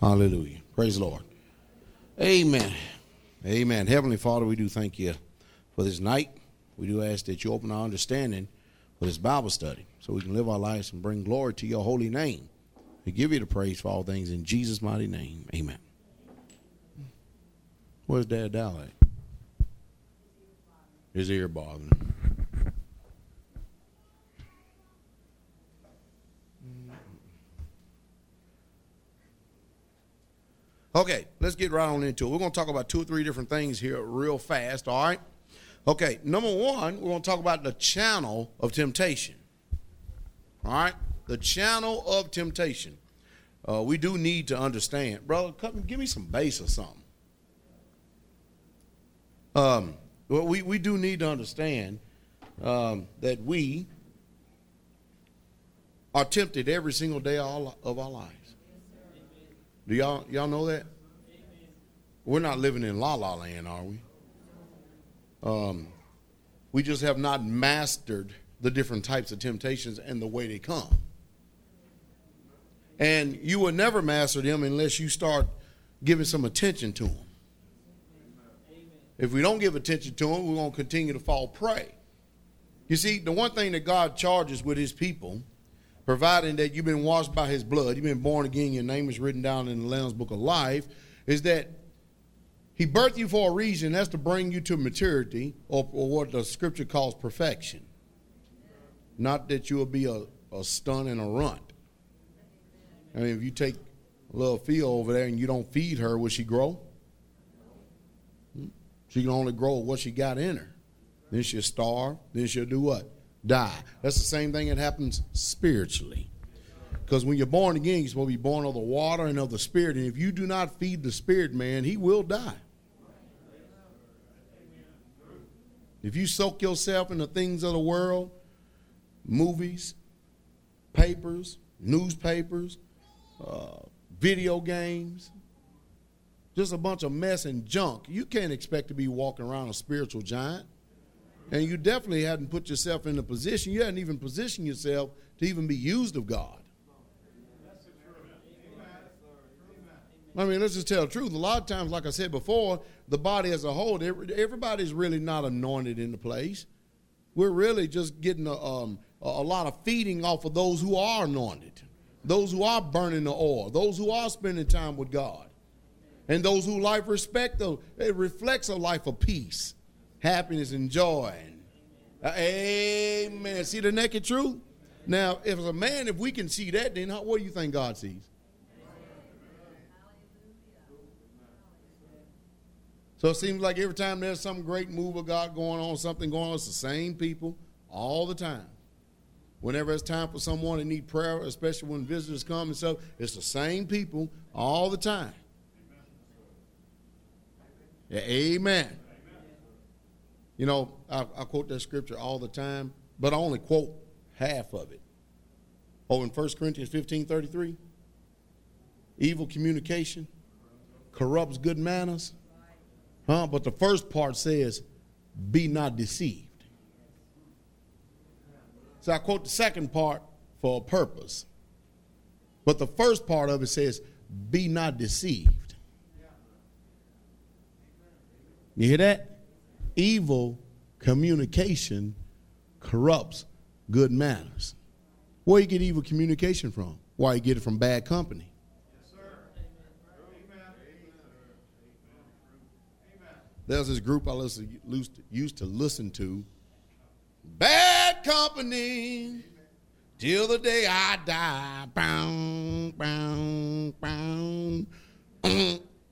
Hallelujah. Praise the Lord. Amen. Amen. Heavenly Father, we do thank you for this night. We do ask that you open our understanding for this Bible study so we can live our lives and bring glory to your holy name. We give you the praise for all things in Jesus' mighty name. Amen. Where's Dad at? His ear bothering him. Okay, let's get right on into it. We're going to talk about two or three different things here real fast, all right? Okay, number one, we're going to talk about the channel of temptation. All right? The channel of temptation. Uh, we do need to understand. Brother, come give me some bass or something. Um, well, we, we do need to understand um, that we are tempted every single day of our lives. Do y'all y'all know that? We're not living in la la land, are we? Um, we just have not mastered the different types of temptations and the way they come. And you will never master them unless you start giving some attention to them. If we don't give attention to them, we're going to continue to fall prey. You see, the one thing that God charges with his people providing that you've been washed by his blood, you've been born again, your name is written down in the Lamb's Book of Life, is that he birthed you for a reason. That's to bring you to maturity, or, or what the scripture calls perfection. Not that you will be a, a stun and a runt. I mean, if you take a little Fia over there and you don't feed her, will she grow? Hmm? She can only grow what she got in her. Then she'll starve. Then she'll do what? Die. That's the same thing that happens spiritually. Because when you're born again, you're supposed to be born of the water and of the spirit. And if you do not feed the spirit, man, he will die. If you soak yourself in the things of the world, movies, papers, newspapers, uh, video games, just a bunch of mess and junk, you can't expect to be walking around a spiritual giant. And you definitely hadn't put yourself in a position, you hadn't even positioned yourself to even be used of God. I mean, let's just tell the truth. A lot of times, like I said before, the body as a whole, everybody's really not anointed in the place. We're really just getting a, um, a lot of feeding off of those who are anointed, those who are burning the oil, those who are spending time with God, and those who life respect. It reflects a life of peace happiness and joy. Uh, amen. See the naked truth? Now, if as a man, if we can see that, then how, what do you think God sees? So it seems like every time there's some great move of God going on, something going on, it's the same people all the time. Whenever it's time for someone to need prayer, especially when visitors come and stuff, it's the same people all the time. Yeah, amen. You know, I, I, quote that scripture all the time, but I only quote half of it. Oh, in 1 Corinthians 15 33, evil communication corrupts good manners. Huh? But the first part says, be not deceived. So I quote the second part for a purpose. But the first part of it says, be not deceived. You hear that? Evil communication corrupts good manners. Where you get evil communication from? Why you get it from bad company? There's this group I used to listen to. Bad company till the day I die. Mm,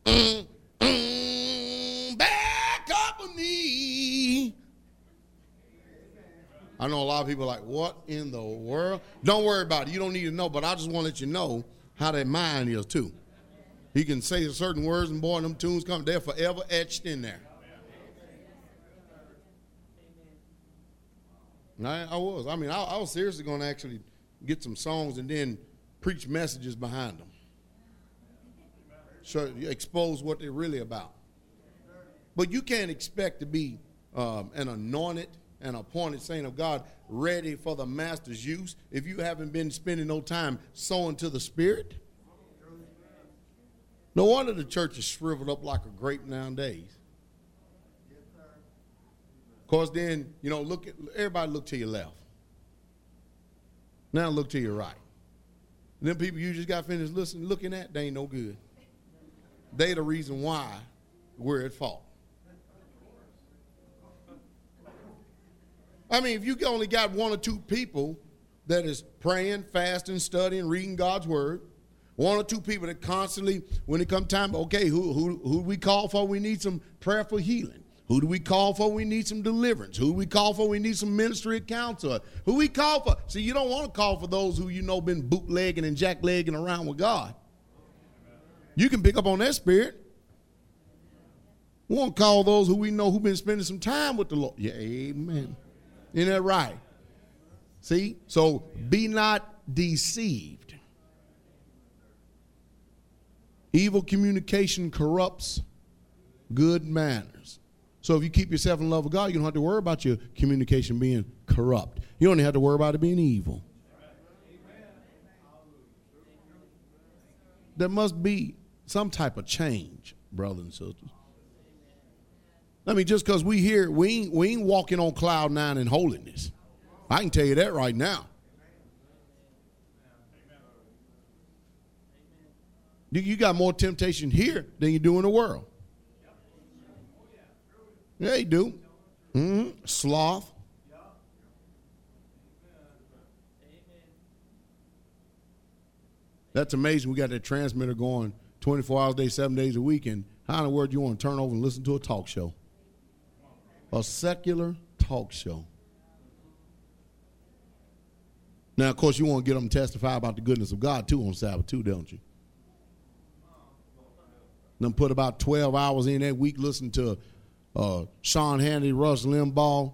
mm, I know a lot of people like, what in the world? Don't worry about it. You don't need to know, but I just want to let you know how that mind is too. He can say certain words and boy, them tunes come, they're forever etched in there. I, I was. I mean, I, I was seriously going to actually get some songs and then preach messages behind them. So expose what they're really about. But you can't expect to be um, an anointed and appointed saint of God ready for the master's use if you haven't been spending no time sowing to the Spirit. No wonder the church is shriveled up like a grape nowadays. Cause then, you know, look at everybody look to your left. Now look to your right. And them people you just got finished listening, looking at, they ain't no good. They the reason why we're at fault. I mean, if you only got one or two people that is praying, fasting, studying, reading God's word, one or two people that constantly, when it come time, okay, who who who we call for? We need some prayer for healing. Who do we call for? We need some deliverance. Who do we call for? We need some ministry counselor. Who we call for? See, you don't want to call for those who you know been bootlegging and jacklegging around with God. You can pick up on that spirit. We want to call those who we know who've been spending some time with the Lord. Yeah, amen. Isn't that right? See? So be not deceived. Evil communication corrupts good manners. So if you keep yourself in love with God, you don't have to worry about your communication being corrupt. You don't have to worry about it being evil. There must be some type of change, brothers and sisters. I mean, just because we here, we ain't, we ain't walking on cloud nine in holiness. I can tell you that right now. You got more temptation here than you do in the world. Yeah, you do. Mm-hmm. Sloth. That's amazing. We got that transmitter going 24 hours a day, seven days a week. And how in the world do you want to turn over and listen to a talk show? A secular talk show. Now, of course, you want to get them to testify about the goodness of God too on Sabbath too, don't you? Them put about 12 hours in that week listening to uh, Sean Hannity, Rush Limbaugh,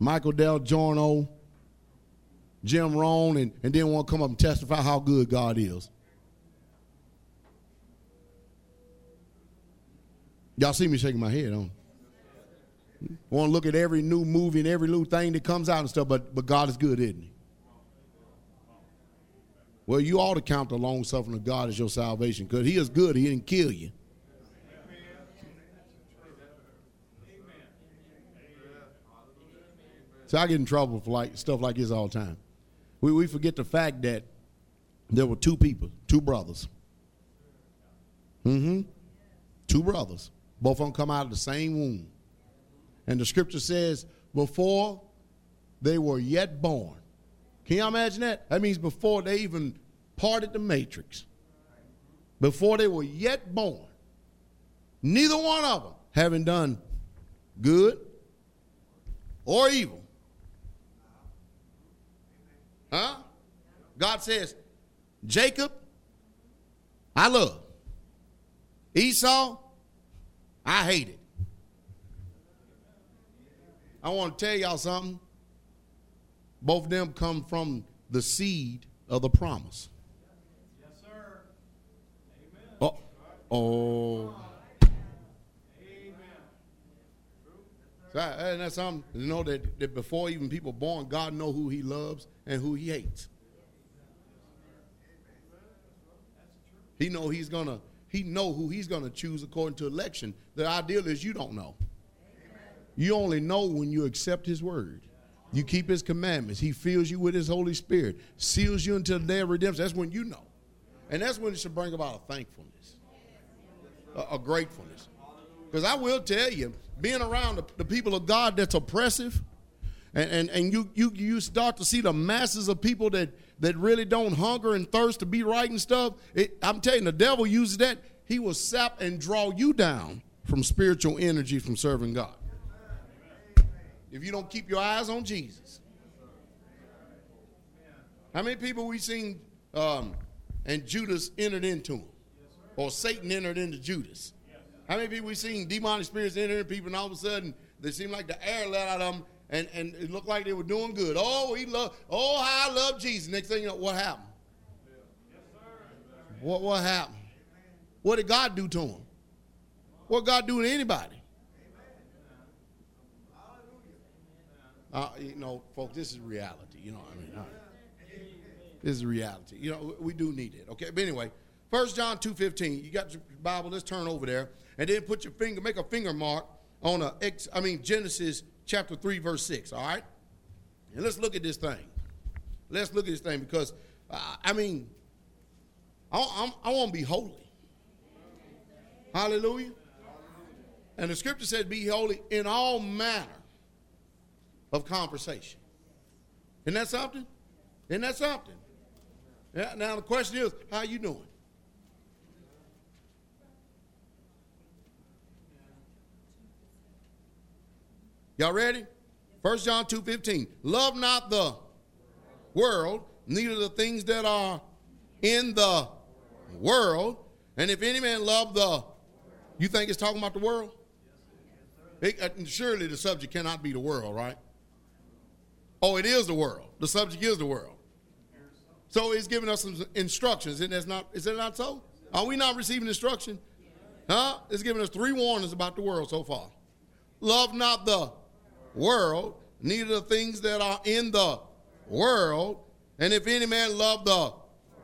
Michael Del Giorno, Jim Rohn, and, and then want to come up and testify how good God is. Y'all see me shaking my head, don't Want to look at every new movie and every new thing that comes out and stuff, but, but God is good, isn't He? Well, you ought to count the long suffering of God as your salvation because He is good. He didn't kill you. So I get in trouble for like stuff like this all the time. We, we forget the fact that there were two people, two brothers. Mm-hmm. Two brothers. Both of them come out of the same womb. And the scripture says, before they were yet born. Can y'all imagine that? That means before they even parted the matrix. Before they were yet born. Neither one of them having done good or evil. Huh? God says, Jacob, I love. Esau, I hate it. I want to tell y'all something. Both of them come from the seed of the promise. Yes, sir. Oh. Amen. Oh. oh. So, and that's something you know that, that before even people born, God know who He loves and who He hates. He know He's gonna. He know who He's gonna choose according to election. The ideal is you don't know. You only know when you accept His word. You keep His commandments. He fills you with His Holy Spirit, seals you until the day of redemption. That's when you know. And that's when it should bring about a thankfulness, a, a gratefulness. Because I will tell you, being around the, the, people of God that's oppressive, and, and, and you, you, you start to see the masses of people that, that really don't hunger and thirst to be right and stuff. It, I'm telling you, the devil uses that. He will sap and draw you down from spiritual energy from serving God if you don't keep your eyes on Jesus. How many people we seen um, and Judas entered into him? Or Satan entered into Judas? How many people we seen demonic spirits enter into people and all of a sudden they seemed like the air let out of them and, and it looked like they were doing good. Oh, he love, oh, how I love Jesus. Next thing you know, what happened? What, what happened? What did God do to him? What God do to anybody? Uh, you know, folks, this is reality. You know, what I mean, this is reality. You know, we do need it. Okay, but anyway, 1 John 2.15. You got your Bible, let's turn over there. And then put your finger, make a finger mark on a X, I mean Genesis chapter 3, verse 6, all right? And let's look at this thing. Let's look at this thing because, uh, I mean, I, I, I want to be holy. Hallelujah. And the scripture said, Be holy in all manner of conversation. Isn't that something? Isn't that something? Yeah, now the question is, how you doing? Y'all ready? 1 John 2 15. Love not the world, neither the things that are in the world. And if any man love the, you think it's talking about the world? It, uh, surely the subject cannot be the world, right? Oh, it is the world. The subject is the world. So it's giving us some instructions. And that's not, is that not so? Are we not receiving instruction? Huh? It's giving us three warnings about the world so far. Love not the world, neither the things that are in the world. And if any man love the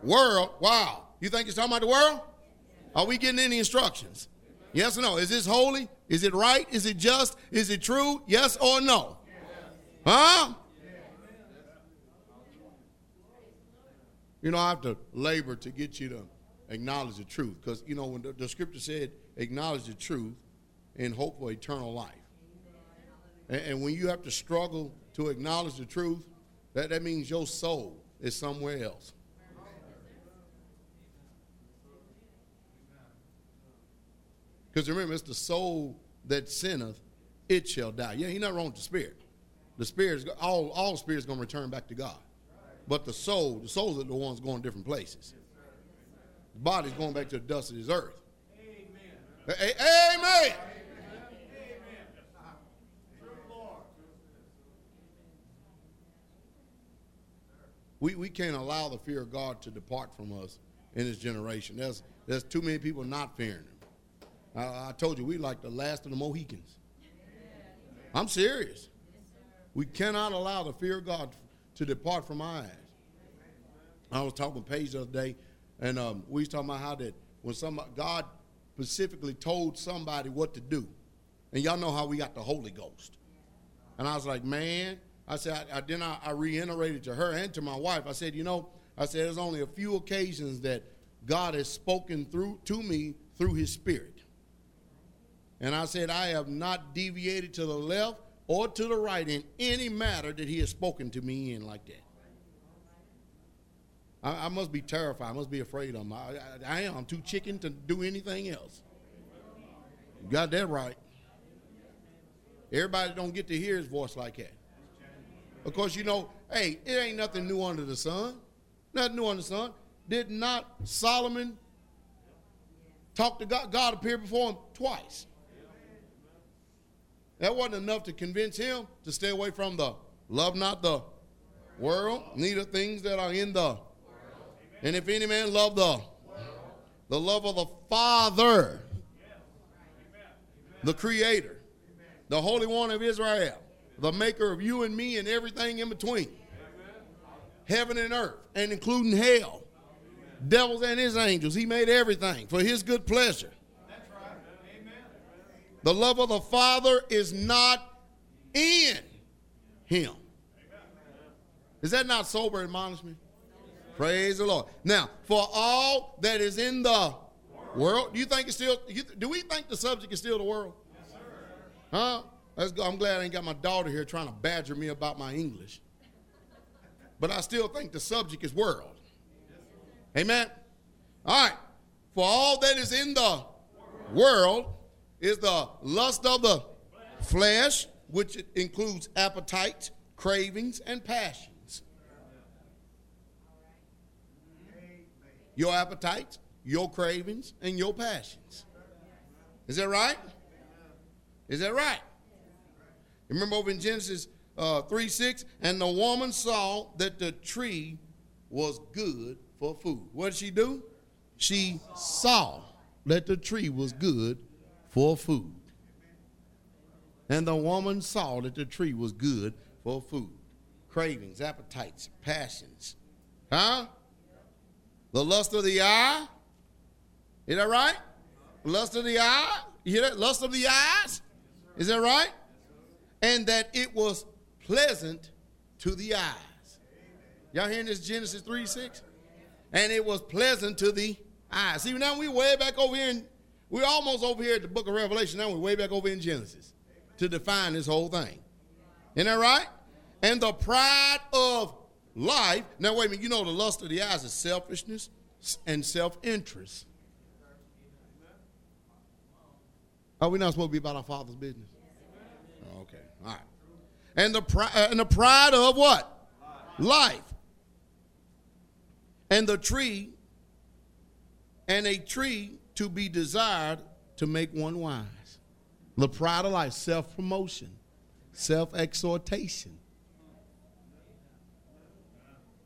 world, wow. You think he's talking about the world? Are we getting any instructions? Yes or no? Is this holy? Is it right? Is it just? Is it true? Yes or no? Huh? You know, I have to labor to get you to acknowledge the truth. Because, you know, when the, the, scripture said, acknowledge the truth and hope for eternal life. And, and, when you have to struggle to acknowledge the truth, that, that means your soul is somewhere else. Because remember, it's the soul that sinneth, it shall die. Yeah, he's not wrong with the spirit. The spirit, all, all spirits to return back to God. But the soul, the souls are the ones going different places. The body's going back to the dust of this earth. Amen. Amen. We, we can't allow the fear of God to depart from us in this generation. There's, there's too many people not fearing Him. I, I told you, we like the last of the Mohicans. I'm serious. We cannot allow the fear of God to depart from our eyes. I was talking with Paige the other day, and um, we was talking about how that when somebody, God specifically told somebody what to do, and y'all know how we got the Holy Ghost. And I was like, man, I said, I, I then I, I reiterated to her and to my wife. I said, you know, I said, there's only a few occasions that God has spoken through to me through His Spirit. And I said, I have not deviated to the left or to the right in any matter that he has spoken to me in like that. I, I must be terrified. I must be afraid of him. I, I, I am. Too chicken to do anything else. You got that right. Everybody don't get to hear his voice like that. Of course, you know, hey, it ain't nothing new under the sun. Nothing new under the sun. Did not Solomon talk to God? God appeared before him twice. That wasn't enough to convince him to stay away from the love not the world, neither things that are in the. And if any man love the the love of the Father, the Creator, the Holy One of Israel, the Maker of you and me and everything in between, heaven and earth, and including hell, devils and his angels. He made everything for his good pleasure. The love of the Father is not in him. Is that not sober admonishment? Praise the Lord. Now, for all that is in the world, do you think it's still, do we think the subject is still the world? Huh? Let's go. I'm glad I ain't got my daughter here trying to badger me about my English. But I still think the subject is world. Amen? All right. For all that is in the world is the lust of the flesh, which includes appetite, cravings, and passions. Your appetites, your cravings, and your passions. Is that right? Is that right? Remember over in Genesis uh, 3 6, and the woman saw that the tree was good for food. What did she do? She saw that the tree was good for food. And the woman saw that the tree was good for food. Cravings, appetites, passions. Huh? The lust of the eye, Is that right? Lust of the eye. You hear that? Lust of the eyes. Is that right? And that it was pleasant to the eyes. Y'all hearing this Genesis 3 6? And it was pleasant to the eyes. See, now we way back over here, in, we're almost over here at the book of Revelation. Now we're way back over in Genesis to define this whole thing. Isn't that right? And the pride of life. Now, wait a minute. You know, the lust of the eyes is selfishness and self interest. Are we not supposed to be about our Father's business? Okay, all right. And the, pride, uh, and the pride of what? Life. And the tree, and a tree to be desired to make one wise. The pride of life, self promotion, self exhortation.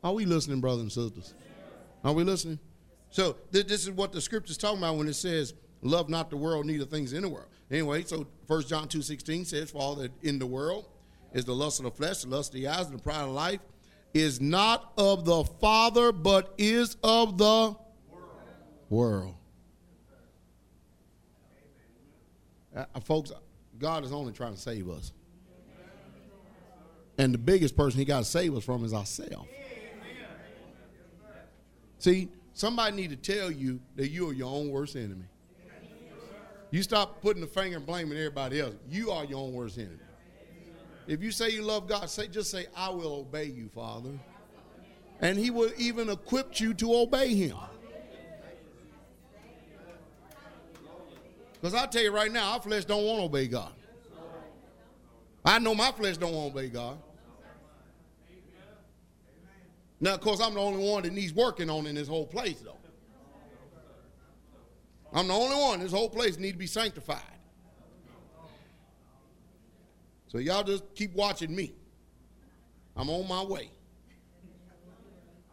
Are we listening, brothers and sisters? Are we listening? So th- this is what the scripture is talking about when it says, "Love not the world, neither things in the world." Anyway, so 1 John two sixteen says, "For all that in the world is the lust of the flesh, the lust of the eyes, and the pride of life, is not of the Father, but is of the world." world. Uh, folks, God is only trying to save us. And the biggest person he got to save us from is ourselves. See, somebody need to tell you that you are your own worst enemy. You stop putting the finger and blaming everybody else. You are your own worst enemy. If you say you love God, say just say, I will obey you, Father. And he will even equip you to obey him. Because I tell you right now, our flesh don't want to obey God. I know my flesh don't want to obey God. Now, of course, I'm the only one that needs working on in this whole place, though. I'm the only one. This whole place need to be sanctified. So y'all just keep watching me. I'm on my way.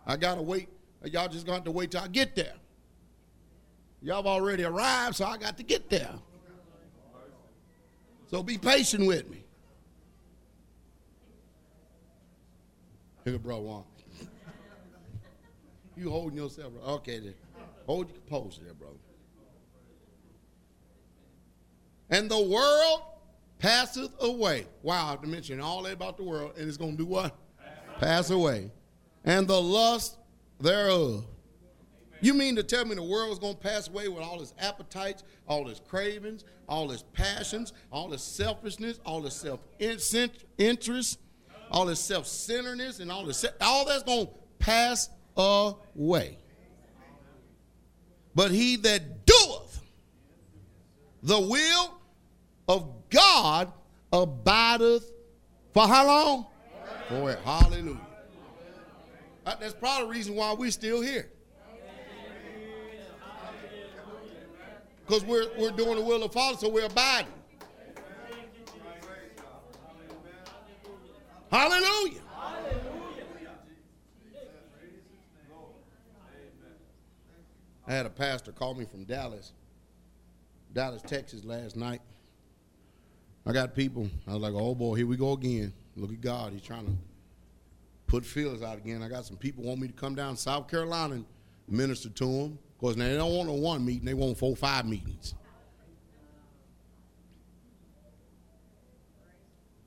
I gotta wait. Y'all just got to wait till I get there. Y'all already arrived, so I got to get there. So be patient with me. Here, bro, one. You holding yourself, bro. Okay, then. Hold your composure there, brother. And the world passeth away. Wow, I have to mention all that about the world, and it's going to do what? Pass away. And the lust thereof. You mean to tell me the world is going to pass away with all its appetites, all its cravings, all its passions, all its selfishness, all its self interest, all its self centeredness, and all this, all that's going to pass away. But he that doeth the will of God abideth for how long? Forever. Hallelujah. That's probably the reason why we're still here. Because we're, we're doing the will of Father, so we're abiding. Hallelujah. I had a pastor call me from Dallas, Dallas, Texas last night. I got people. I was like, oh boy, here we go again. Look at God. He's trying to put feelers out again. I got some people want me to come down to South Carolina and minister to them. Because now they don't want a one meeting, they want four, five meetings.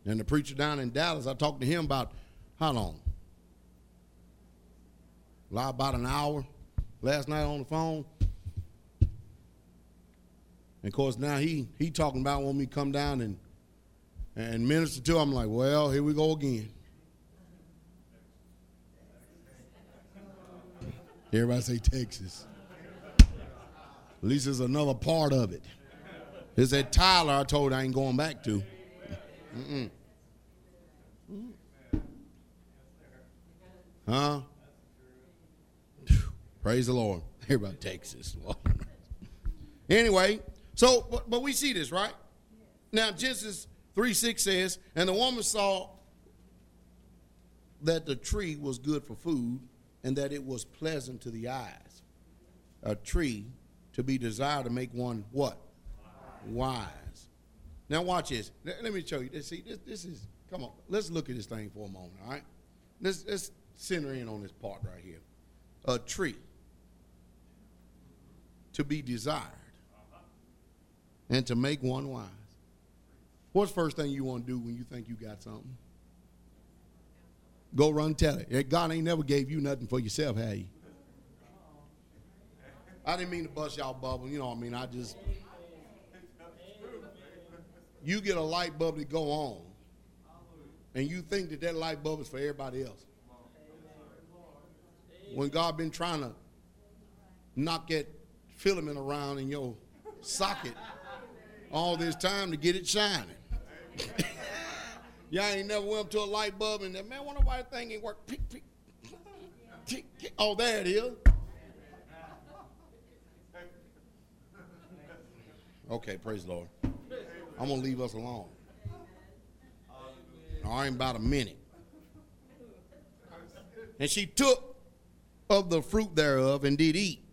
And the preacher down in Dallas, I talked to him about how long? About an hour last night on the phone. And of course now he he talking about when me come down and and minister to. I'm like, well, here we go again. Everybody say Texas. At least there's another part of it. It's that Tyler I told I ain't going back to. Mm-mm. Huh? Praise the Lord. Everybody Texas. One. Anyway, so but, but we see this, right? Now Genesis 3 6 says, And the woman saw that the tree was good for food and that it was pleasant to the eyes. A tree to be desired to make one what? Wise. Now watch this. Let, me show you this. See, this, this is, come on, let's look at this thing for a moment, all right? Let's, let's center in on this part right here. A tree to be desired and to make one wise. What's the first thing you want to do when you think you got something? Go run tell it. God ain't never gave you nothing for yourself, have you? I didn't mean to bust y'all bubble. You know what I mean? I just. You get a light bulb to go on, and you think that that light bulb is for everybody else. When God been trying to knock that filament around in your socket all this time to get it shining. Y'all ain't never went up to a light bulb and that man, wonder why that thing ain't work. Peek peek. Oh, there it is. Okay, praise the Lord. I'm gonna leave us alone. I ain't about a minute. And she took of the fruit thereof and did eat,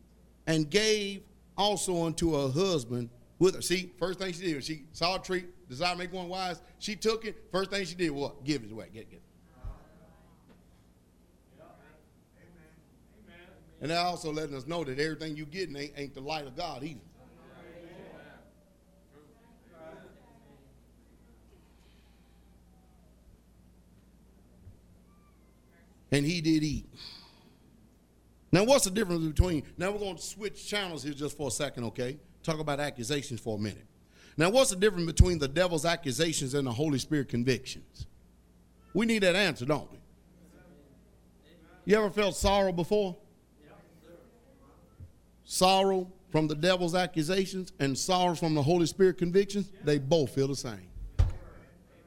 and gave also unto her husband with her. See, first thing she did, she saw a tree, desired to make one wise. She took it. First thing she did, what? Give it away. Get, get. And that also letting us know that everything you getting ain't, ain't the light of God either. And he did eat. Now, what's the difference between? Now, we're going to switch channels here just for a second, okay? Talk about accusations for a minute. Now, what's the difference between the devil's accusations and the Holy Spirit convictions? We need that answer, don't we? You ever felt sorrow before? Sorrow from the devil's accusations and sorrow from the Holy Spirit convictions, they both feel the same.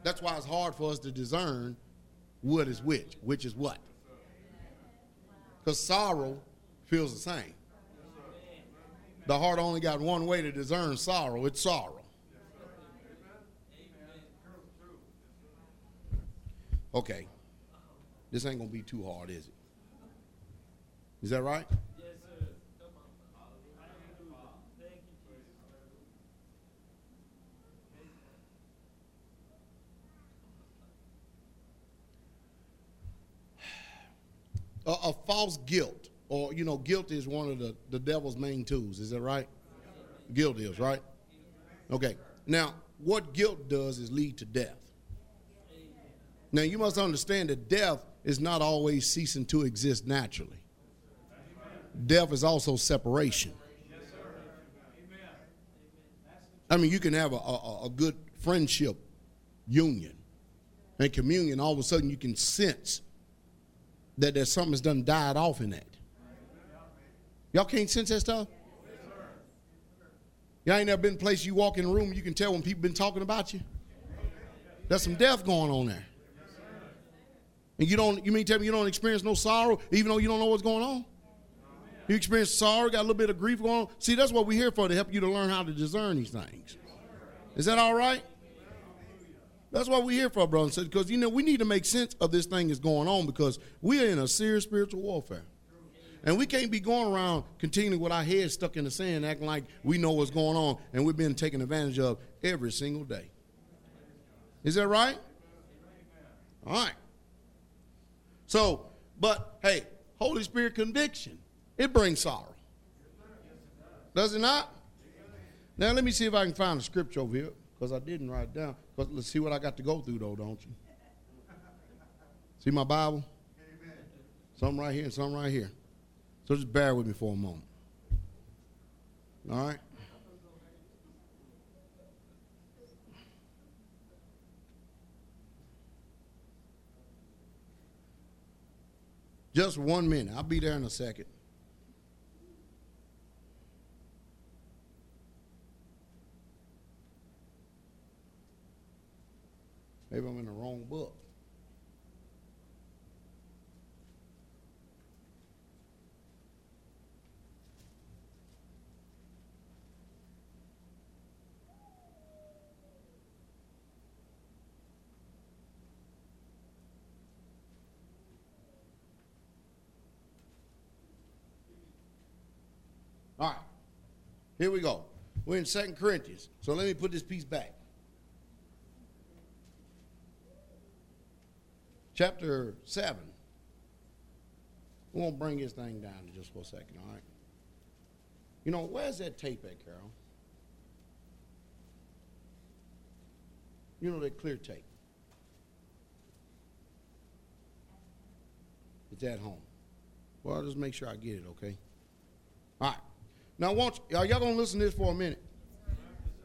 That's why it's hard for us to discern what is which, which is what. Because sorrow feels the same. The heart only got one way to discern sorrow it's sorrow. Okay. This ain't going to be too hard, is it? Is that right? A, a, false guilt, or you know, guilt is one of the, the devil's main tools. Is that right? Guilt is right. Okay. Now, what guilt does is lead to death. Now, you must understand that death is not always ceasing to exist naturally. Death is also separation. I mean, you can have a, a, a good friendship union and communion. All of a sudden, you can sense that there's something that's done died off in that. Y'all can't sense that stuff? Y'all ain't never been a place you walk in a room, you can tell when people been talking about you. There's some death going on there. And you don't, you mean tell me you don't experience no sorrow, even though you don't know what's going on? You experience sorrow, got a little bit of grief going on. See, that's what we're here for, to help you to learn how to discern these things. Is that all right? That's why we're here for, brothers and because you know we need to make sense of this thing that's going on because we are in a serious spiritual warfare. And we can't be going around continuing with our heads stuck in the sand, acting like we know what's going on and we've been taken advantage of every single day. Is that right? All right. So, but hey, Holy Spirit conviction, it brings sorrow. Does it not? Now, let me see if I can find a scripture over here because I didn't write it down. But let's see what I got to go through, though, don't you? See my Bible? Amen. Some right here and some right here. So just bear with me for a moment. All right? Just one minute. I'll be there in a second. Maybe I'm in the wrong book. All right. Here we go. We're in Second Corinthians. So let me put this piece back. Chapter 7. We won't bring this thing down just for a second, all right? You know, where's that tape at, Carol? You know that clear tape. It's at home. Well, I'll just make sure I get it, okay? All right. Now, watch. Y'all, y'all gonna listen to this for a minute?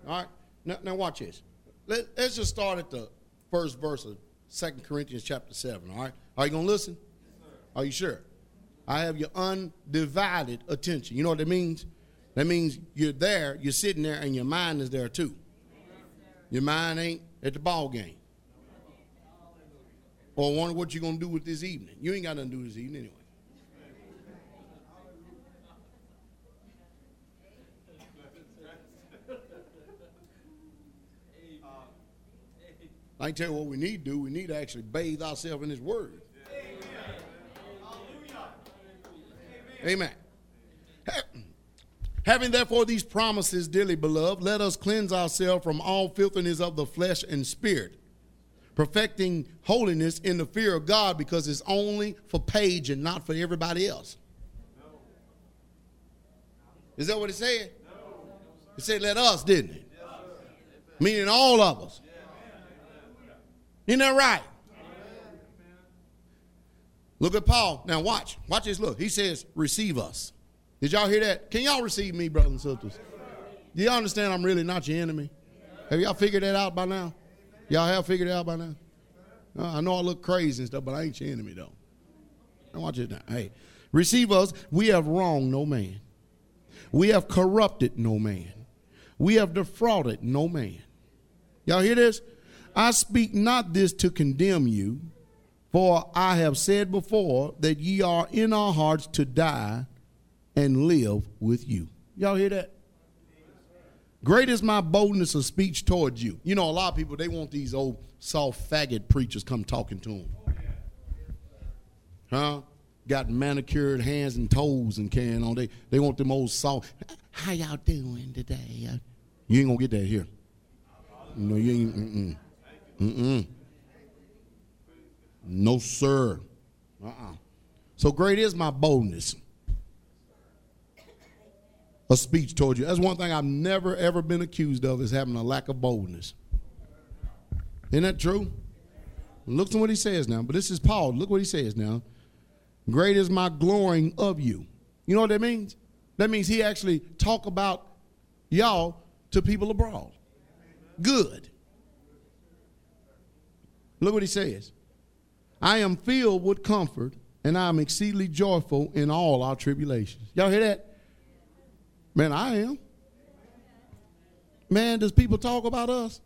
All right. Now, now watch this. Let, us just start at the first verse of Second Corinthians chapter 7, all right? Are you going to listen? Are you sure? I have your undivided attention. You know what that means? That means you're there, you're sitting there, and your mind is there too. Your mind ain't at the ball game. Or wonder what you're going to do with this evening. You ain't got nothing to do this evening anyway. I can tell you what we need to do. We need to actually bathe ourselves in His Word. Amen. Amen. Having therefore these promises, dearly beloved, let us cleanse ourselves from all filthiness of the flesh and spirit, perfecting holiness in the fear of God because it's only for Paige and not for everybody else. Is that what it said? It said, let us, didn't it? Meaning all of us. Isn't that right? Look at Paul. Now watch. Watch this. Look. He says, receive us. Did y'all hear that? Can y'all receive me, brothers and sisters? Do y'all understand I'm really not your enemy? Have y'all figured that out by now? Y'all have figured it out by now? Uh, I know I look crazy and stuff, but I ain't your enemy though. Now watch it now. Hey, receive us. We have wronged no man. We have corrupted no man. We have defrauded no man. Y'all hear this? I speak not this to condemn you, for I have said before that ye are in our hearts to die and live with you. Y'all hear that? Great is my boldness of speech towards you. You know, a lot of people, they want these old soft faggot preachers come talking to them. Huh? Got manicured hands and toes and carrying on. They, they want them old soft. How y'all doing today? You ain't going to get that here. No, you ain't. Mm-mm. Mm-mm. No, sir. Uh-uh. So great is my boldness. A speech told you. That's one thing I've never, ever been accused of is having a lack of boldness. Isn't that true? Look to what he says now. But this is Paul. Look what he says now. Great is my glorying of you. You know what that means? That means he actually talk about y'all to people abroad. Good. Look what he says. I am filled with comfort, and I am exceedingly joyful in all our tribulations. Y'all hear that? Man, I am. Man, does people talk about us?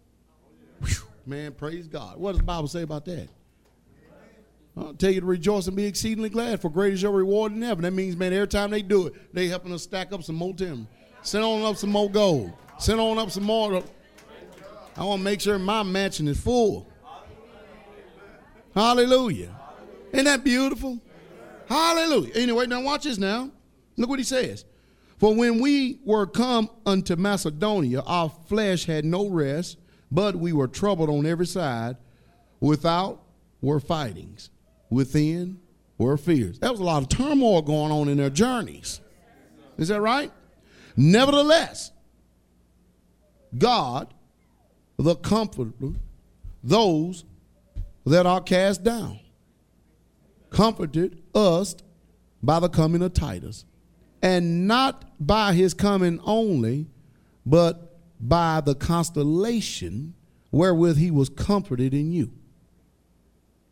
Whew, man, praise God. What does the Bible say about that? I'll tell you to rejoice and be exceedingly glad, for great is your reward in heaven. That means, man, every time they do it, they helping us stack up some more timber. Send on up some more gold. Send on up some more. I want to make sure my mansion is full. Hallelujah. Isn't that beautiful? Hallelujah. Anyway, now watch this now. Look what he says. For when we were come unto Macedonia, our flesh had no rest, but we were troubled on every side. Without were fightings, within were fears. That was a lot of turmoil going on in their journeys. Is that right? Nevertheless, God, the comforter, those that are cast down, comforted us by the coming of Titus, and not by his coming only, but by the constellation wherewith he was comforted in you.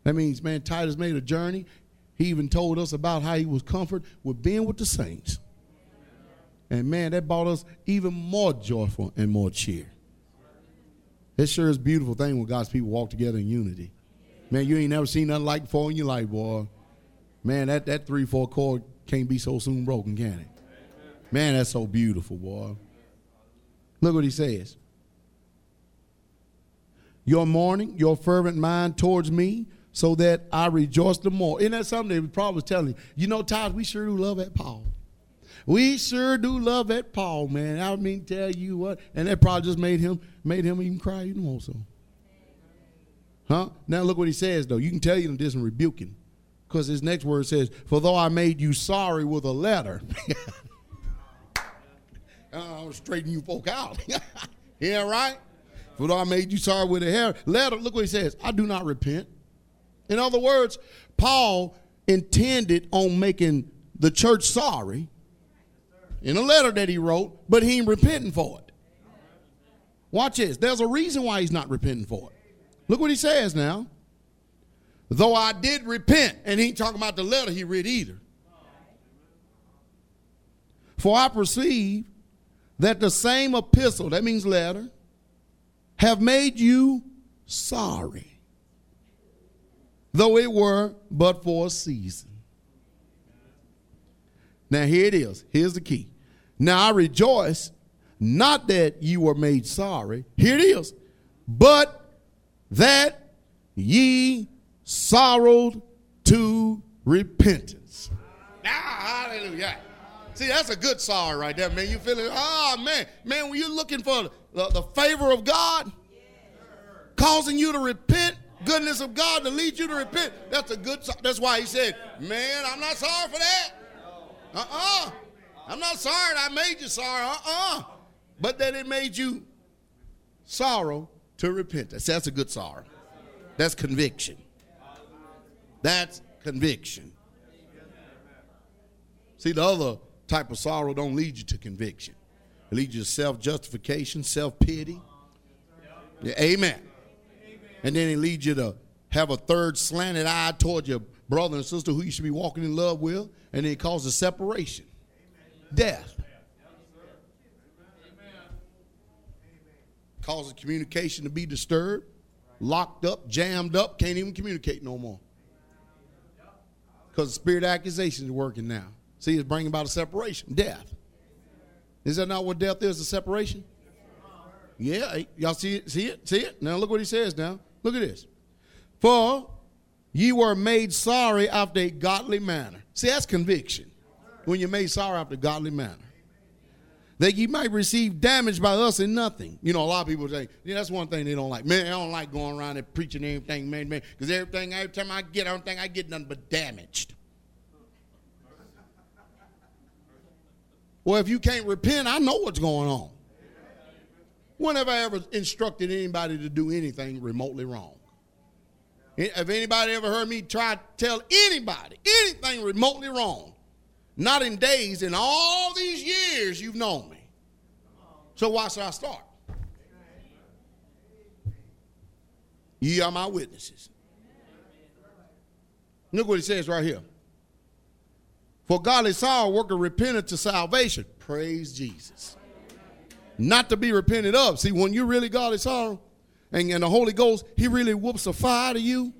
That means, man, Titus made a journey. He even told us about how he was comforted with being with the saints. And man, that brought us even more joyful and more cheer. It sure is beautiful thing when God's people walk together in unity. Man, you ain't never seen nothing like before in your life, boy. Man, that, that 3 4 chord can't be so soon broken, can it? Man, that's so beautiful, boy. Look what he says. Your mourning, your fervent mind towards me, so that I rejoice the more. Isn't that something that Paul was telling you? You know, Todd, we sure do love that Paul. We sure do love that Paul, man. I mean, tell you what, and that probably just made him made him even cry even more so. Huh? Now look what he says though. You can tell you this and rebuking. Because his next word says, For though I made you sorry with a letter. Uh, I'll straighten you folk out. yeah, right? For though I made you sorry with a letter, look what he says. I do not repent. In other words, Paul intended on making the church sorry in a letter that he wrote, but he ain't repenting for it. Watch this. There's a reason why he's not repenting for it. Look what he says now. Though I did repent, and he ain't talking about the letter he read either. For I perceive that the same epistle, that means letter, have made you sorry, though it were but for a season. Now, here it is. Here's the key. Now I rejoice, not that you were made sorry. Here it is. But that ye sorrowed to repentance. Ah, hallelujah. See, that's a good sorrow right there, man. You feeling, oh, man. Man, when you're looking for the, the favor of God, causing you to repent, goodness of God to lead you to repent, that's a good, that's why he said, man, I'm not sorry for that. Uh-uh. I'm not sorry I made you sorry. Uh-uh. But that it made you sorrow to repentance. That's a good sorrow. That's conviction. That's conviction. See, the other type of sorrow don't lead you to conviction. It leads you to self-justification, self-pity. Yeah, amen. And then it leads you to have a third slanted eye toward your brother and sister who you should be walking in love with, and it causes separation, death. Causes communication to be disturbed, locked up, jammed up, can't even communicate no more. Because the spirit of accusation is working now. See, it's bringing about a separation, death. Is that not what death is, a separation? Yeah, eh, y'all see it? See it? See it? Now look what he says now. Look at this. For ye were made sorry after a godly manner. See, that's conviction. When you're made sorry after a godly manner. That you might receive damage by us in nothing. You know, a lot of people say, yeah, that's one thing they don't like. Man, I don't like going around and preaching everything, man, man. Because everything, every time I get, I don't think I get nothing but damaged. Well, if you can't repent, I know what's going on. When have I ever instructed anybody to do anything remotely wrong? Have anybody ever heard me try to tell anybody anything remotely wrong? Not in days, in all these years you've known me. So why should I start? Ye are my witnesses. Look what he says right here. For godly sorrow worketh repentance to salvation. Praise Jesus. Not to be repented of. See, when you really godly sorrow, and, and the Holy Ghost, He really whoops a fire to you,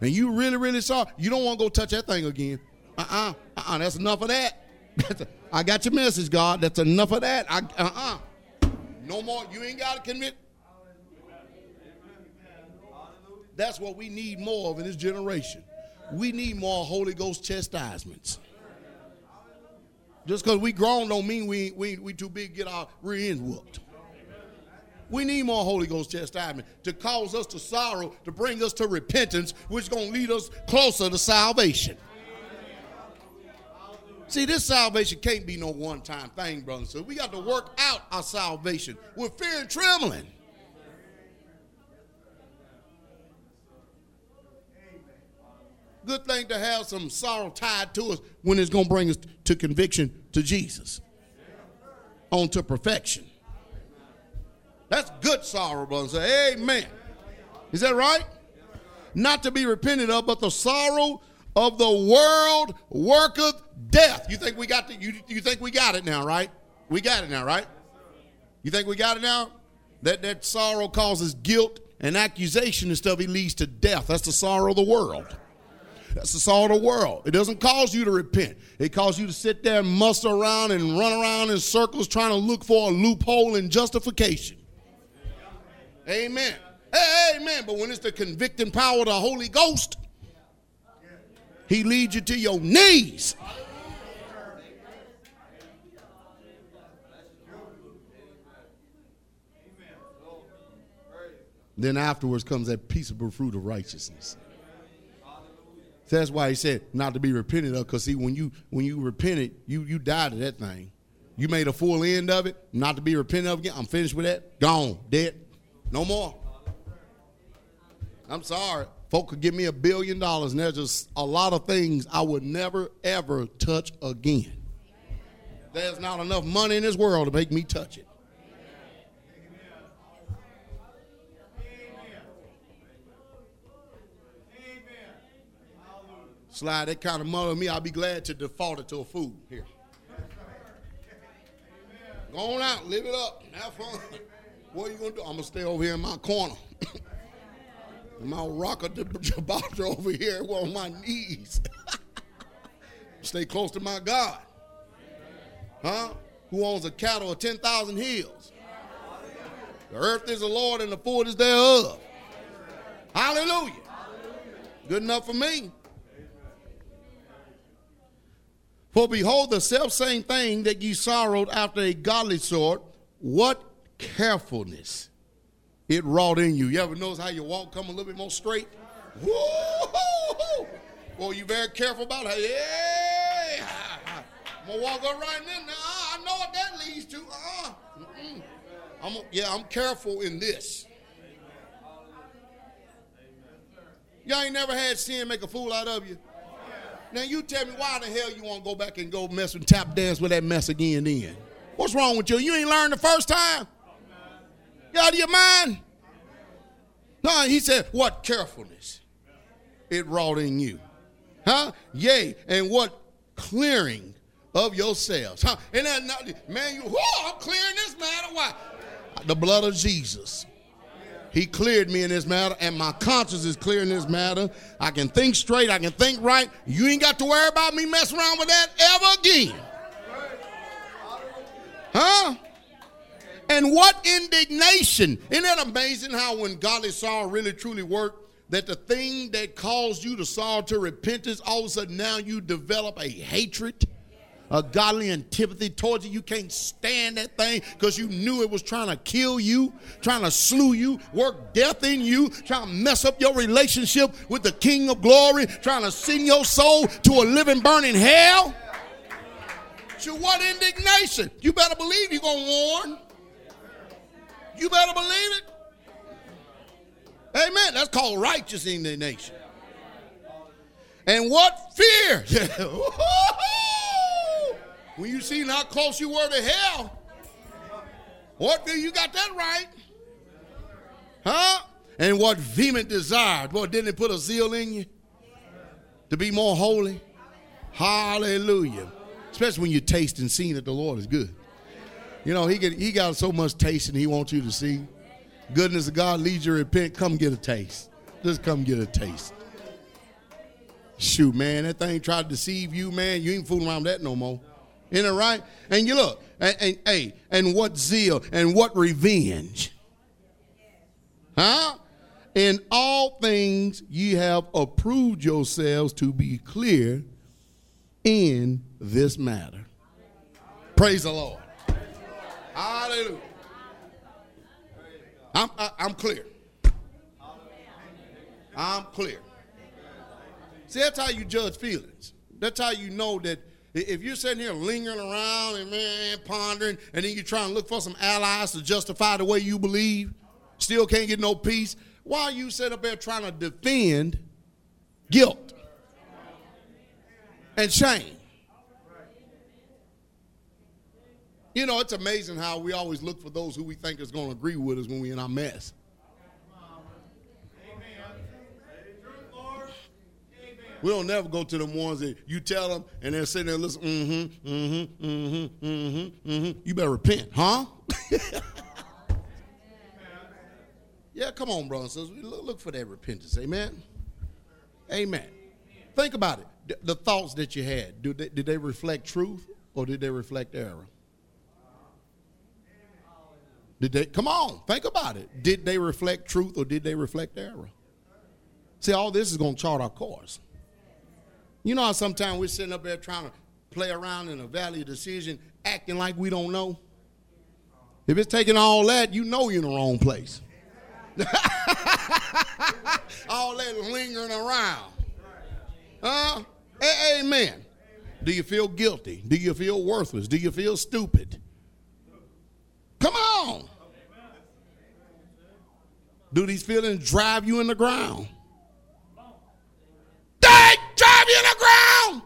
and you really, really sorry, you don't want to go touch that thing again. Uh-uh. Uh-uh. That's enough of that. I got your message, God. That's enough of that. I, uh-uh. No more. You ain't got to commit. That's what we need more of in this generation. We need more Holy Ghost chastisements. Just because we grown don't mean we, we, we too big to get our rear ends whooped. We need more Holy Ghost chastisement to cause us to sorrow, to bring us to repentance, which is going to lead us closer to salvation. See, this salvation can't be no one time thing, brothers. So we got to work out our salvation with fear and trembling. Good thing to have some sorrow tied to us when it's going to bring us to conviction to Jesus, on to perfection. That's good sorrow, brother. Say, Amen. Is that right? Not to be repented of, but the sorrow of the world worketh death. You think we got the, you, you think we got it now, right? We got it now, right? You think we got it now? That that sorrow causes guilt and accusation and stuff. It leads to death. That's the sorrow of the world. That's the sorrow of the world. It doesn't cause you to repent. It causes you to sit there and muster around and run around in circles trying to look for a loophole in justification. Amen. Amen. But when it's the convicting power of the Holy Ghost, He leads you to your knees. Then afterwards comes that peaceable fruit of righteousness. That's why he said not to be repented of, because see, when you when you repented, you you died to that thing. You made a full end of it, not to be repented of again. I'm finished with that. Gone, dead, no more. I'm sorry. Folk could give me a billion dollars, and there's just a lot of things I would never, ever touch again. There's not enough money in this world to make me touch it. Slide that kind of money on me, I'll be glad to default it to a food here. Go on out, live it up, have fun. What are you gonna do? I'm gonna stay over here in my corner. my rocker Gibraltar over here on my knees. stay close to my God. Huh? Who owns a cattle of 10,000 hills? The earth is the Lord and the fullness thereof. Hallelujah. Good enough for me. For behold, the self same thing that ye sorrowed after a godly sort, what carefulness it wrought in you. You ever notice how your walk come a little bit more straight? Woo! Well, you very careful about it. Yeah, I'm gonna walk up right in now. I know what that leads to. Uh-uh. I'm, yeah, I'm careful in this. Y'all ain't never had sin make a fool out of you. Now you tell me why the hell you want to go back and go mess and tap dance with that mess again then? What's wrong with you? You ain't learned the first time? You out of your mind? No, he said, what carefulness it wrought in you. Huh? Yea, and what clearing of yourselves. Huh? And that, man, you, whoa, I'm clearing this matter. Why? The blood of Jesus. He cleared me in this matter, and my conscience is clear in this matter. I can think straight, I can think right. You ain't got to worry about me messing around with that ever again. Huh? And what indignation. Isn't that amazing how when godly sorrow really truly work, that the thing that caused you to sorrow to repentance, all of a sudden now you develop a hatred a godly antipathy towards it. You can't stand that thing because you knew it was trying to kill you, trying to slew you, work death in you, trying to mess up your relationship with the King of glory, trying to send your soul to a living, burning hell. To what indignation? You better believe you're going to warn. You better believe it. Amen. That's called righteous indignation. And what fear? When you seen how close you were to hell, what do you got that right? Huh? And what vehement desire. Boy, didn't it put a zeal in you? To be more holy? Hallelujah. Especially when you taste and see that the Lord is good. You know, he, get, he got so much taste and he wants you to see. Goodness of God leads you to repent. Come get a taste. Just come get a taste. Shoot, man, that thing tried to deceive you, man. You ain't fooling around with that no more. Isn't it right? And you look, and, and hey, and what zeal and what revenge. Huh? In all things ye have approved yourselves to be clear in this matter. Praise the Lord. Hallelujah. I'm, I, am i am clear. I'm clear. See, that's how you judge feelings. That's how you know that if you're sitting here lingering around and man pondering, and then you're trying to look for some allies to justify the way you believe, still can't get no peace, why you sitting up there trying to defend guilt and shame? You know, it's amazing how we always look for those who we think is going to agree with us when we're in our mess. We don't never go to them ones that you tell them and they're sitting there listening, mm-hmm, mm-hmm, mm-hmm, mm-hmm, mm-hmm. You better repent, huh? yeah, come on, brothers and sisters. Look, look for that repentance. Amen. Amen. Think about it. The, the thoughts that you had, did they reflect truth or did they reflect error? Did they come on, think about it. Did they reflect truth or did they reflect error? See, all this is going to chart our course. You know how sometimes we're sitting up there trying to play around in a valley of decision, acting like we don't know? If it's taking all that, you know you're in the wrong place. all that lingering around. Huh? amen. Do you feel guilty? Do you feel worthless? Do you feel stupid? Come on. Do these feelings drive you in the ground? They drive you in the ground.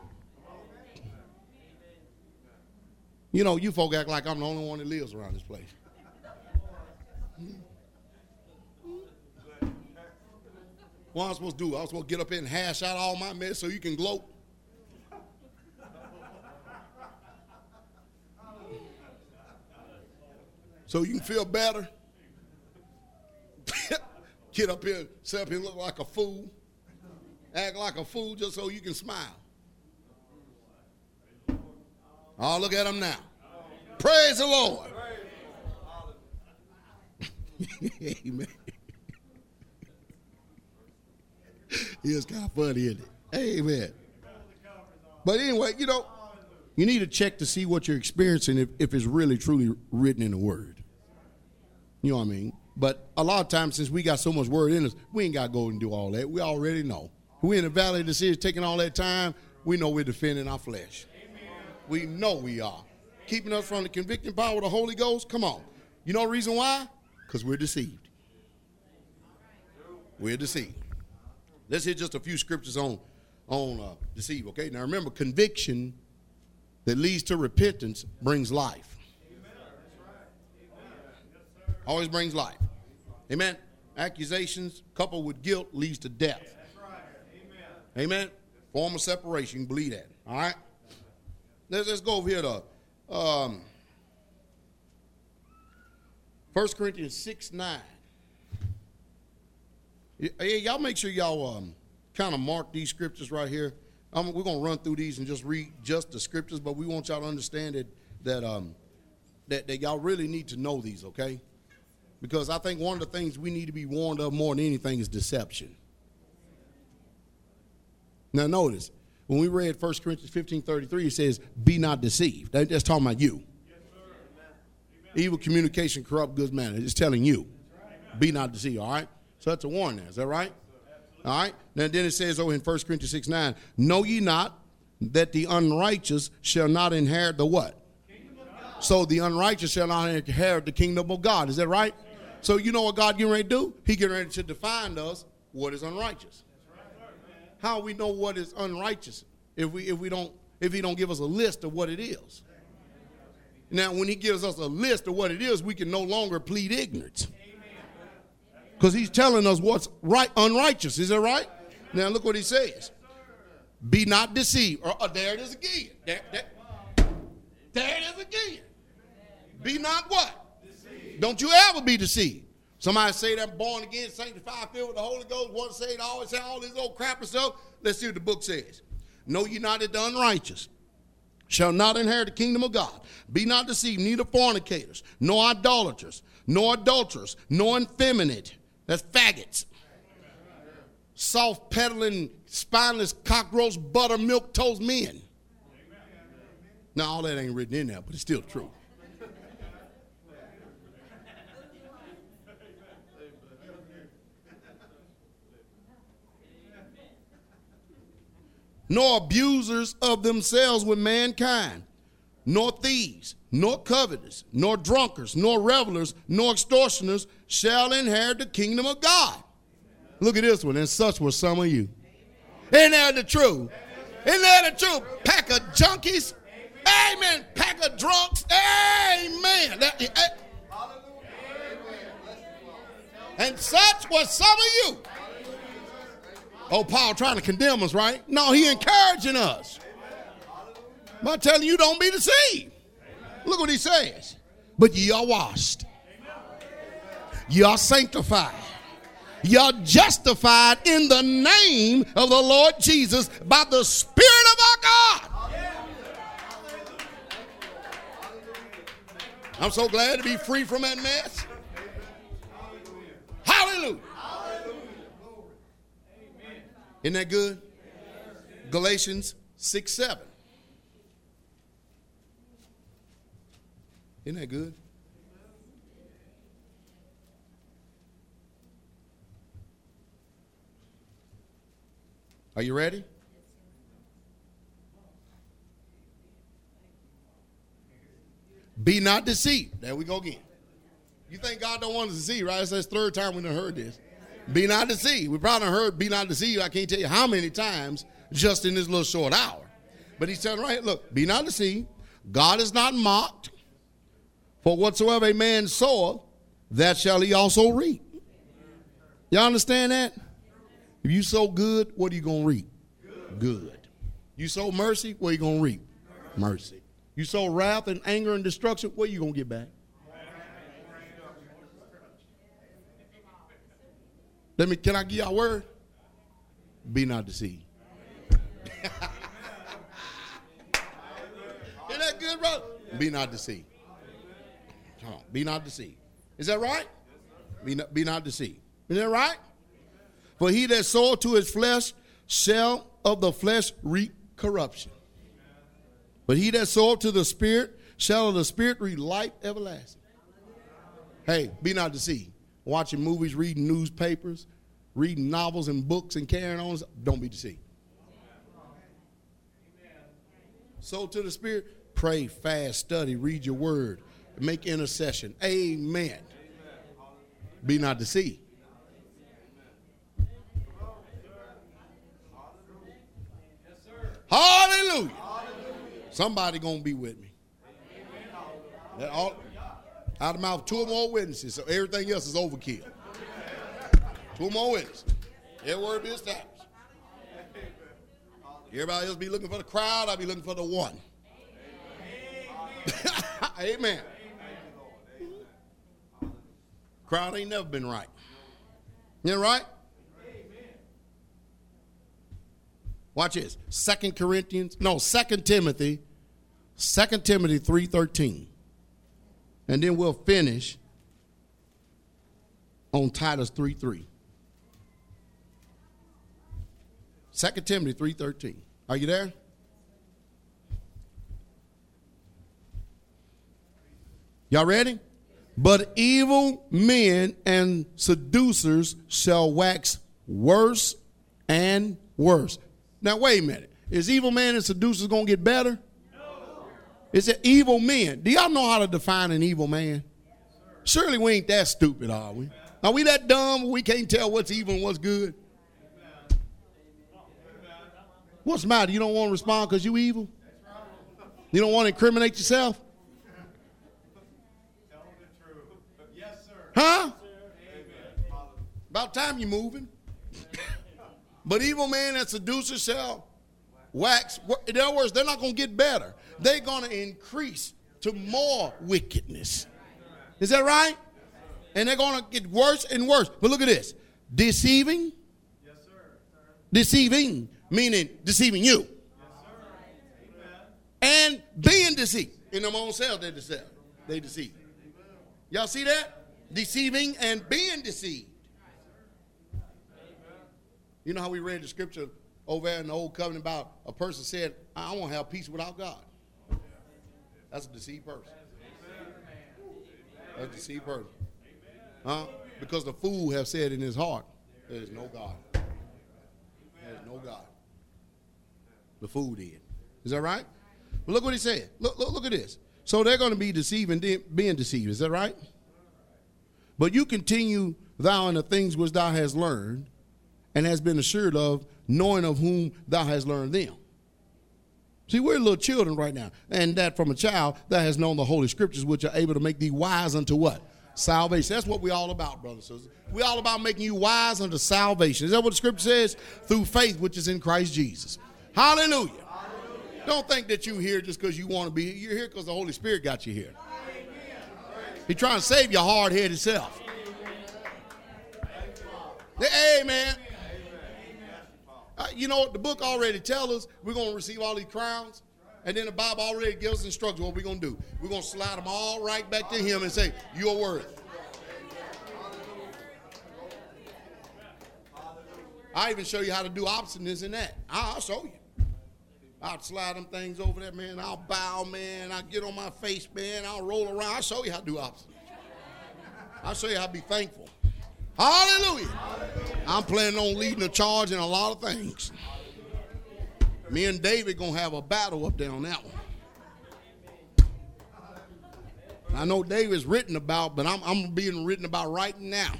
You know, you folk act like I'm the only one that lives around this place. What I'm I supposed to do? I was supposed to get up here and hash out all my mess so you can gloat. So you can feel better. get up here, sit up here and look like a fool. Act like a fool just so you can smile. Oh, look at him now. Praise the Lord. Amen. it's kind of funny, isn't it? Amen. But anyway, you know, you need to check to see what you're experiencing if, if it's really truly written in the Word. You know what I mean? But a lot of times, since we got so much Word in us, we ain't got to go and do all that. We already know. We in the valley of the decision, taking all that time. We know we're defending our flesh. We know we are. Keeping us from the convicting power of the Holy Ghost. Come on. You know the reason why? Because we're deceived. We're deceived. Let's hit just a few scriptures on on uh, deceive. Okay. Now remember, conviction that leads to repentance brings life. Always brings life. Amen. Accusations coupled with guilt leads to death. Amen. Form of separation. Believe that. All right. Let's, let's go over here to um, 1 Corinthians 6 9. Hey, y'all make sure y'all um, kind of mark these scriptures right here. We're going to run through these and just read just the scriptures, but we want y'all to understand that, that, um, that, that y'all really need to know these, okay? Because I think one of the things we need to be warned of more than anything is deception. Now, notice, when we read 1 Corinthians 15 33, it says, Be not deceived. That's talking about you. Yes, Evil communication, corrupt goods manner. It's telling you, be not deceived, all right? So that's a warning there. Is that right? All right. Now then it says Oh, in 1 Corinthians 6 9, Know ye not that the unrighteous shall not inherit the what? So the unrighteous shall not inherit the kingdom of God. Is that right? So you know what God getting ready to do? He getting ready to define us what is unrighteous. How we know what is unrighteous if we if we don't if he don't give us a list of what it is. Now when he gives us a list of what it is, we can no longer plead ignorance. Because he's telling us what's right, unrighteous. Is that right? Now look what he says. Be not deceived. Or, uh, there it is again. There, there, there it is again. Be not what? Deceived. Don't you ever be deceived. Somebody say they're born again, sanctified, filled with the Holy Ghost, once saved, always say all this old crap and stuff. Let's see what the book says. Know ye not that the unrighteous shall not inherit the kingdom of God. Be not deceived, neither fornicators, nor idolaters, nor adulterers, nor effeminate, that's faggots. Soft peddling, spineless cockroach, buttermilk toast men. Now, all that ain't written in there, but it's still true. Nor abusers of themselves with mankind, nor thieves, nor covetous, nor drunkards, nor revelers, nor extortioners shall inherit the kingdom of God. Look at this one, and such were some of you. Ain't that the truth? Isn't that the truth? Pack of junkies. Amen. Pack of drunks. Amen. Eh, eh. And such were some of you. Oh, Paul trying to condemn us, right? No, he encouraging us. By telling you don't be deceived. Look what he says. But ye are washed. Ye are sanctified. Ye are justified in the name of the Lord Jesus by the Spirit of our God. I'm so glad to be free from that mess. Hallelujah. Isn't that good? Galatians 6 7. Isn't that good? Are you ready? Be not deceived. There we go again. You think God don't want us to see, right? That's the third time we've heard this. Be not deceived. We probably heard be not deceived. I can't tell you how many times just in this little short hour. But he's telling right, look, be not deceived. God is not mocked. For whatsoever a man soweth, that shall he also reap. Y'all understand that? If you sow good, what are you going to reap? Good. You sow mercy, what are you going to reap? Mercy. You sow wrath and anger and destruction, what are you going to get back? Let me, can I give y'all a word? Be not deceived. Isn't that good, brother? Be not deceived. Come on, be not deceived. Is that right? Be not, be not deceived. Is that right? For he that soweth to his flesh shall of the flesh reap corruption. But he that soweth to the spirit shall of the spirit reap life everlasting. Hey, be not deceived. Watching movies, reading newspapers, reading novels and books and carrying on. Don't be deceived. So to the spirit, pray, fast, study, read your word, make intercession. Amen. Be not deceived. Hallelujah. Somebody gonna be with me. All, out of mouth, two or more witnesses, so everything else is overkill. Two more witnesses. Word be established. Everybody else be looking for the crowd, I'll be looking for the one. Amen. Crowd ain't never been right. You know right? Watch this. Second Corinthians, no, Second Timothy, Second Timothy 3.13. And then we'll finish on Titus 3.3. 2 Timothy 3.13. Are you there? Y'all ready? But evil men and seducers shall wax worse and worse. Now, wait a minute. Is evil man and seducers going to get better? It evil men? Do y'all know how to define an evil man? Surely we ain't that stupid, are we? Are we that dumb we can't tell what's evil and what's good? What's the matter? You don't want to respond because you evil? You don't want to incriminate yourself? Huh? About time you're moving. but evil man and seducer shall wax. In other words, they're not going to get better. They're going to increase to more wickedness. Is that right? And they're going to get worse and worse. But look at this deceiving. Yes, sir. Deceiving, meaning deceiving you. And being deceived. In their own self, they deceive. They deceive. Y'all see that? deceiving and being deceived. You know how we read the scripture over there in the old covenant about a person said, I won't have peace without God. That's a deceived person. That's a deceived person. Huh? Because the fool have said in his heart, there is no God. There is no God. The fool did. Is that right? But look what he said. Look, look, look at this. So they're going to be deceiving, being deceived. Is that right? But you continue thou in the things which thou hast learned and has been assured of, knowing of whom thou hast learned them. See, we're little children right now. And that from a child that has known the Holy Scriptures, which are able to make thee wise unto what? Salvation. That's what we're all about, brothers and sisters. We're all about making you wise unto salvation. Is that what the Scripture says? Through faith, which is in Christ Jesus. Hallelujah. Hallelujah. Don't think that you're here just because you want to be here. You're here because the Holy Spirit got you here. He's trying to save your hard headed self. Amen. Uh, you know, what? the book already tells us we're going to receive all these crowns. And then the Bible already gives us instructions what we're going to do. We're going to slide them all right back to Him and say, You're worthy. I even show you how to do obstinance in that. I'll show you. I'll slide them things over there, man. I'll bow, man. I'll get on my face, man. I'll roll around. I'll show you how to do opposite. I'll show you how to be thankful. Hallelujah. I'm planning on leading the charge in a lot of things. Me and David gonna have a battle up there on that one. I know David's written about, but I'm, I'm being written about right now.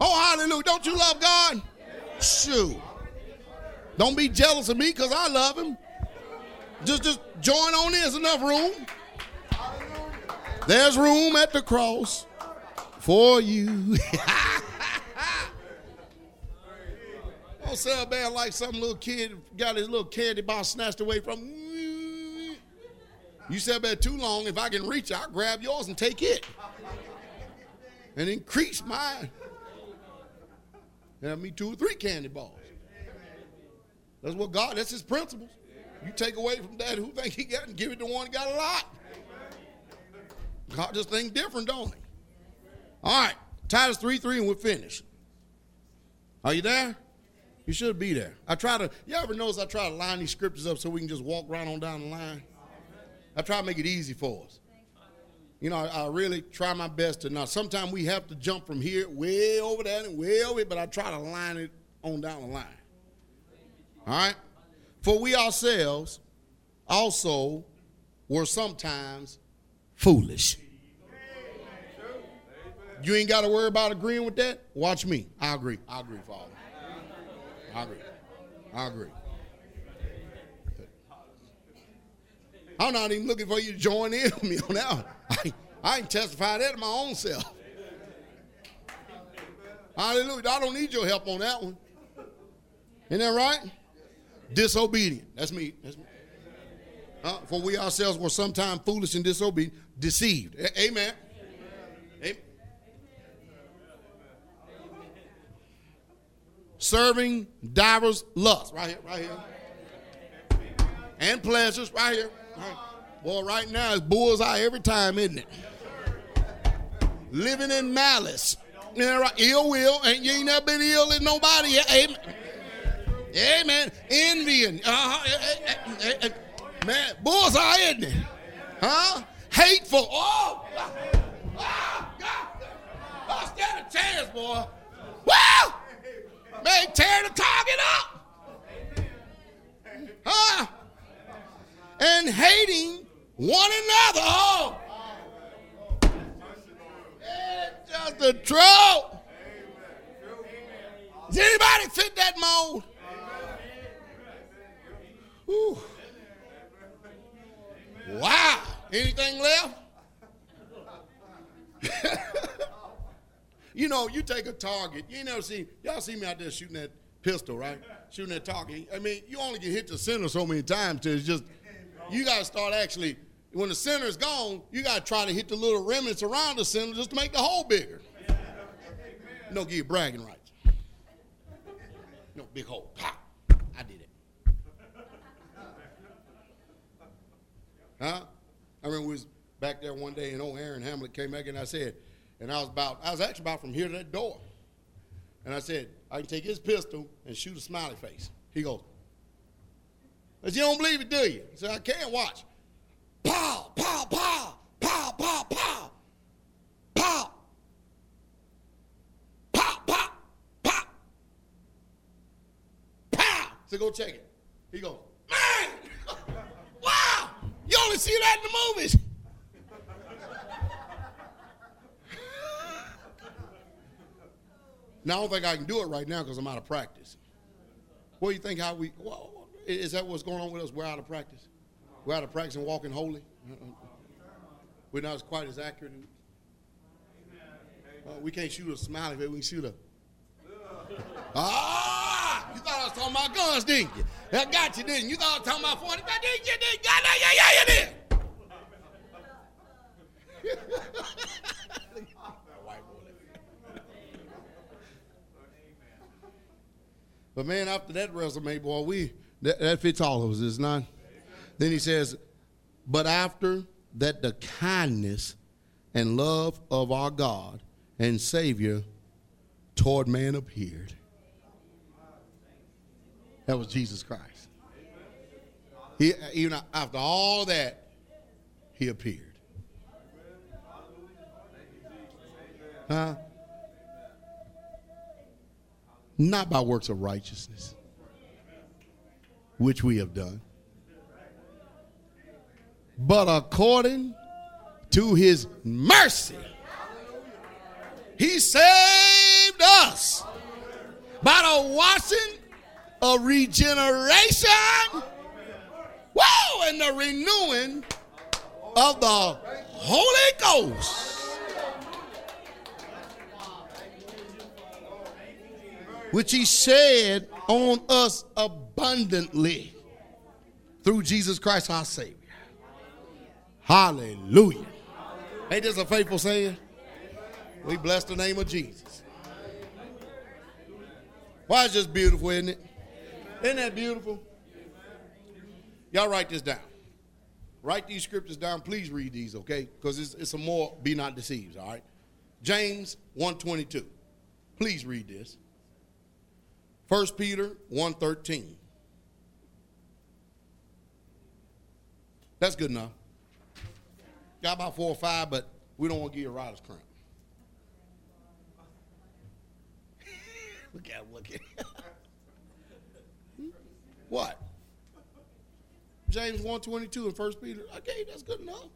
Oh, hallelujah. Don't you love God? Shoot. Don't be jealous of me because I love him. Just, just join on in. There's enough room. There's room at the cross for you. Don't a man like some little kid got his little candy bar snatched away from. You You said bad too long. If I can reach, I'll grab yours and take it, and increase mine. Have me two or three candy bars. That's what God. That's His principles. You take away from that who think he got and give it to one who got a lot. God just think different, don't he? All right, Titus 3 3, and we're finished. Are you there? You should be there. I try to, you ever notice I try to line these scriptures up so we can just walk right on down the line? I try to make it easy for us. You know, I, I really try my best to not. Sometimes we have to jump from here way over there and way over, but I try to line it on down the line. All right? For we ourselves also were sometimes foolish. You ain't got to worry about agreeing with that? Watch me. I agree. I agree, Father. I agree. I agree. I'm not even looking for you to join in with me on that. I, I testify that to my own self. Hallelujah. I don't need your help on that one. Isn't that right? Disobedient. That's me. That's me. Uh, for we ourselves were sometime foolish and disobedient, deceived. A-. Amen. Serving divers lusts. Right here, right here. And pleasures, right here. Right. Boy, right now it's bullseye every time, isn't it? Living in malice. Ill will. And you ain't never been ill in nobody. Amen. Amen. Envying. Uh-huh. Eh, eh, eh, Man, bullseye, isn't it? Huh? Hateful. Oh! Oh, God. Oh, stand a chance, boy. Wow! Man, tear the target up. Huh? And hating one another. Oh! It's just the truth. Does anybody fit that mold? Whew. Wow. Anything left? you know, you take a target. You never see, y'all see me out there shooting that pistol, right? Shooting that target. I mean, you only get hit the center so many times till it's just, you got to start actually, when the center is gone, you got to try to hit the little remnants around the center just to make the hole bigger. No, give you bragging rights. No, big hole. Pop. I did it. Huh? I remember we was back there one day and old Aaron Hamlet came back and I said, and I was about, I was actually about from here to that door. And I said, I can take his pistol and shoot a smiley face. He goes, but you don't believe it, do you? He said, I can't watch. Pow, pow, pow, pow, pow, pow, pow. Pow, pow, pow. Pow. So go check it. He goes, man, wow, you only see that in the movies. Now, I don't think I can do it right now because I'm out of practice. What do you think how we, well, is that what's going on with us? We're out of practice. We're out of practice and walking holy. We're not as quite as accurate. Uh, we can't shoot a smiley face. We can shoot a. Ah! You thought I was talking about guns, didn't you? I got you, didn't you? You thought I was talking about 40. Did you? Did you? Yeah, yeah, yeah. but man, after that resume, boy, we that, that fits all of us, is not. Then he says, but after that the kindness and love of our God and Savior toward man appeared. That was Jesus Christ. He, even after all that, he appeared. Huh? Not by works of righteousness, which we have done, but according to his mercy, he saved us by the washing of regeneration. Whoa, and the renewing of the Holy Ghost. Which he shed on us abundantly through Jesus Christ our Savior. Hallelujah. Ain't this a faithful saying? We bless the name of Jesus. Why is this beautiful, isn't it? Isn't that beautiful? Y'all write this down. Write these scriptures down. Please read these, okay? Because it's, it's a more be not deceived, all right? James 122. Please read this. 1 Peter 113. That's good enough. Got about four or five, but we don't want to give you a rider's cramp. look at him, look at what? James 122 and 1 Peter. Okay, that's good enough.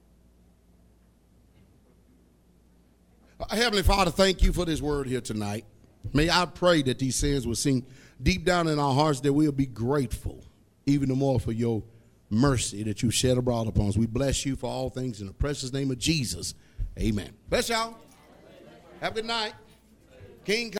Heavenly Father, thank you for this word here tonight. May I pray that these sins will sink deep down in our hearts that we'll be grateful even the more for your mercy that you shed abroad upon us. We bless you for all things in the precious name of Jesus. Amen. Bless y'all. Have a good night. King